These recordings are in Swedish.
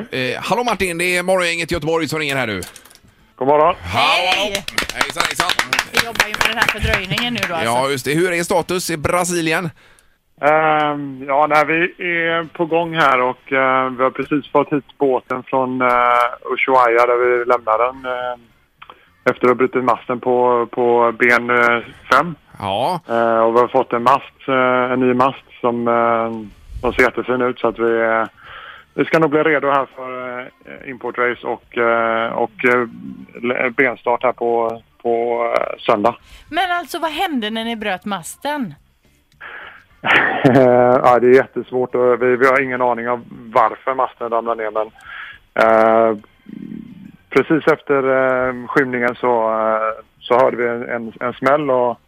Martin. Eh, hallå Martin, det är Morgongänget Göteborg som ringer här nu. God morgon. Hej! Hejsan hejsan! Vi jobbar ju med den här fördröjningen nu då alltså. Ja just det, hur är status i Brasilien? Ehm, ja, nej, vi är på gång här och eh, vi har precis fått hit båten från uh, Ushuaia där vi lämnar den eh, efter att ha brutit masten på, på ben 5. Ja, och vi har fått en mast, eh, en ny mast som, uh, som ser jättefin ut så att vi, eh, vi ska nog bli redo här för uh, importrace och, uh, och uh, benstart här på, på söndag. Men alltså vad hände när ni bröt masten? ja, det är jättesvårt och vi, vi har ingen aning om varför masten ramlade ner men eh, precis efter eh, skymningen så, eh, så hörde vi en, en, en smäll och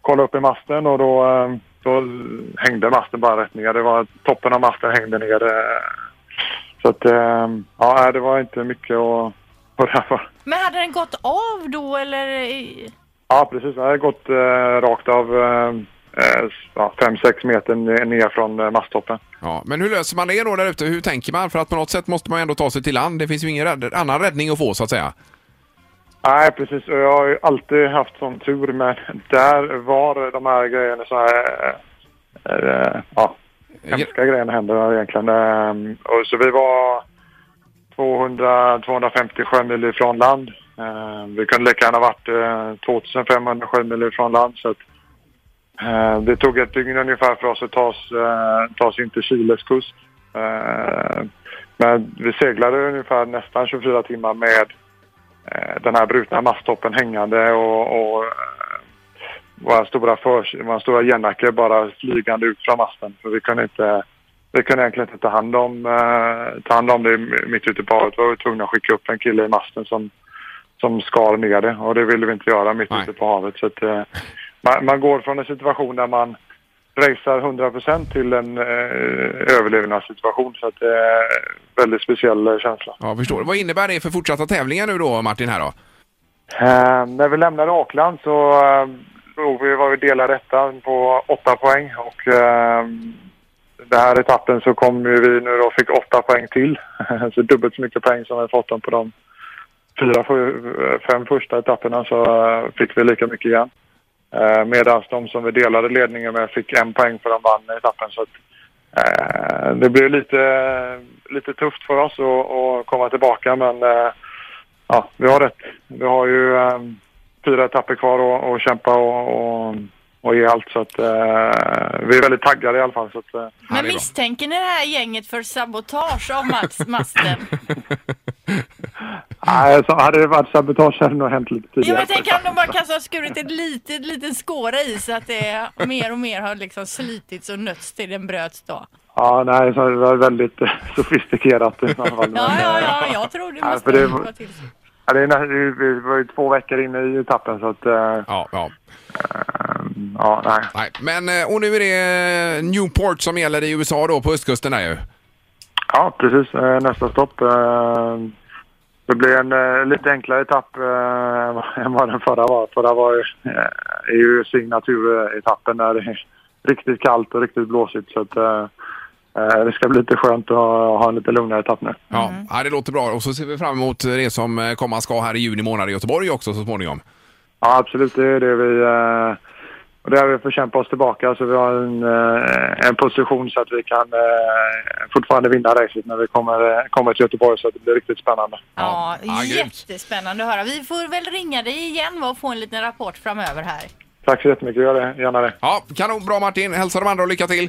kollade upp i masten och då, eh, då hängde masten bara rätt ner. Det var toppen av masten hängde ner. Så att eh, ja, det var inte mycket att för. Men hade den gått av då eller? Ja, precis. Det hade gått eh, rakt av eh, eh, ja, 5-6 meter ner från masttoppen. ja. Men hur löser man det då där ute? Hur tänker man? För att på något sätt måste man ändå ta sig till land. Det finns ju ingen rädd- annan räddning att få så att säga. Nej, precis. Jag har ju alltid haft sån tur, men där var de här grejerna så här... eh, ja, hemska grejerna händer egentligen. Eh, och så vi var 200-250 sjömil ifrån land. Eh, vi kunde lika gärna varit eh, 2500 sjömil ifrån land. Så att, eh, det tog ett dygn ungefär för oss att ta oss, eh, ta oss in till Chiles kust. Eh, men vi seglade ungefär nästan 24 timmar med eh, den här brutna masttoppen hängande och, och våra stora, för, våra stora gennackor bara flygande ut från masten. För vi kunde inte vi kunde egentligen inte ta hand om, eh, ta hand om det mitt ute på havet. Vi var tvungna att skicka upp en kille i masten som, som skar ner det och det ville vi inte göra mitt Nej. ute på havet. Så att, eh, man, man går från en situation där man racear 100% till en eh, överlevnadssituation. Så att det är väldigt speciell eh, känsla. Ja, förstår. Vad innebär det för fortsatta tävlingar nu då Martin här då? Eh, när vi lämnade Auckland så Broby vi, var vi delade detta på åtta poäng och eh, den här etappen så kom ju vi nu då fick åtta poäng till. så dubbelt så mycket poäng som vi fått dem på de fyra, eh, fem första etapperna så eh, fick vi lika mycket igen. Eh, Medan de som vi delade ledningen med fick en poäng för de vann etappen. Så att, eh, det blev lite, lite tufft för oss att, att komma tillbaka men eh, ja, vi har rätt. Vi har ju eh, fyra etapper kvar att, att kämpa och, och, och ge allt. Så att, eh, vi är väldigt taggade i alla fall. Så att, eh, Men misstänker ni det här gänget för sabotage av mas- masten? nej, så hade det varit sabotage hade det nog hänt lite Jo, tidigare. jag tänker om de bara kanske har skurit ett litet, liten skåra i så att det mer och mer har liksom slitits och nötts till den bröts då. Ja, nej, så det var väldigt sofistikerat i alla fall. Ja, Men, ja, eh, ja, jag tror det måste för det- vara till. Ja, det var ju två veckor inne i etappen så att... eh, Ja, ja. ja, nej. Nej. Men, eh, och nu är det Newport som gäller i USA då på östkusten där ju. Ja, precis. Eh, Nästa stopp. eh, Det blir en eh, lite enklare etapp eh, än vad den förra var. Förra var ju, eh, är ju signaturetappen där det är riktigt kallt och riktigt blåsigt. Så att, eh, eh, det ska bli lite skönt att ha ha en lite lugnare etapp nu. Ja, ja, det låter bra. Och så ser vi fram emot det som eh, komma ska här i juni månad i Göteborg också så småningom. Ja, absolut. Det är det vi... eh, Och där har vi får kämpa oss tillbaka så vi har en, eh, en position så att vi kan eh, fortfarande vinna racet när vi kommer, eh, kommer till Göteborg så att det blir riktigt spännande. Ja, Ja, jättespännande att höra. Vi får väl ringa dig igen och få en liten rapport framöver här. Tack så jättemycket. Gör det. Gärna det. Ja, kanon. Bra Martin. Hälsa de andra och lycka till.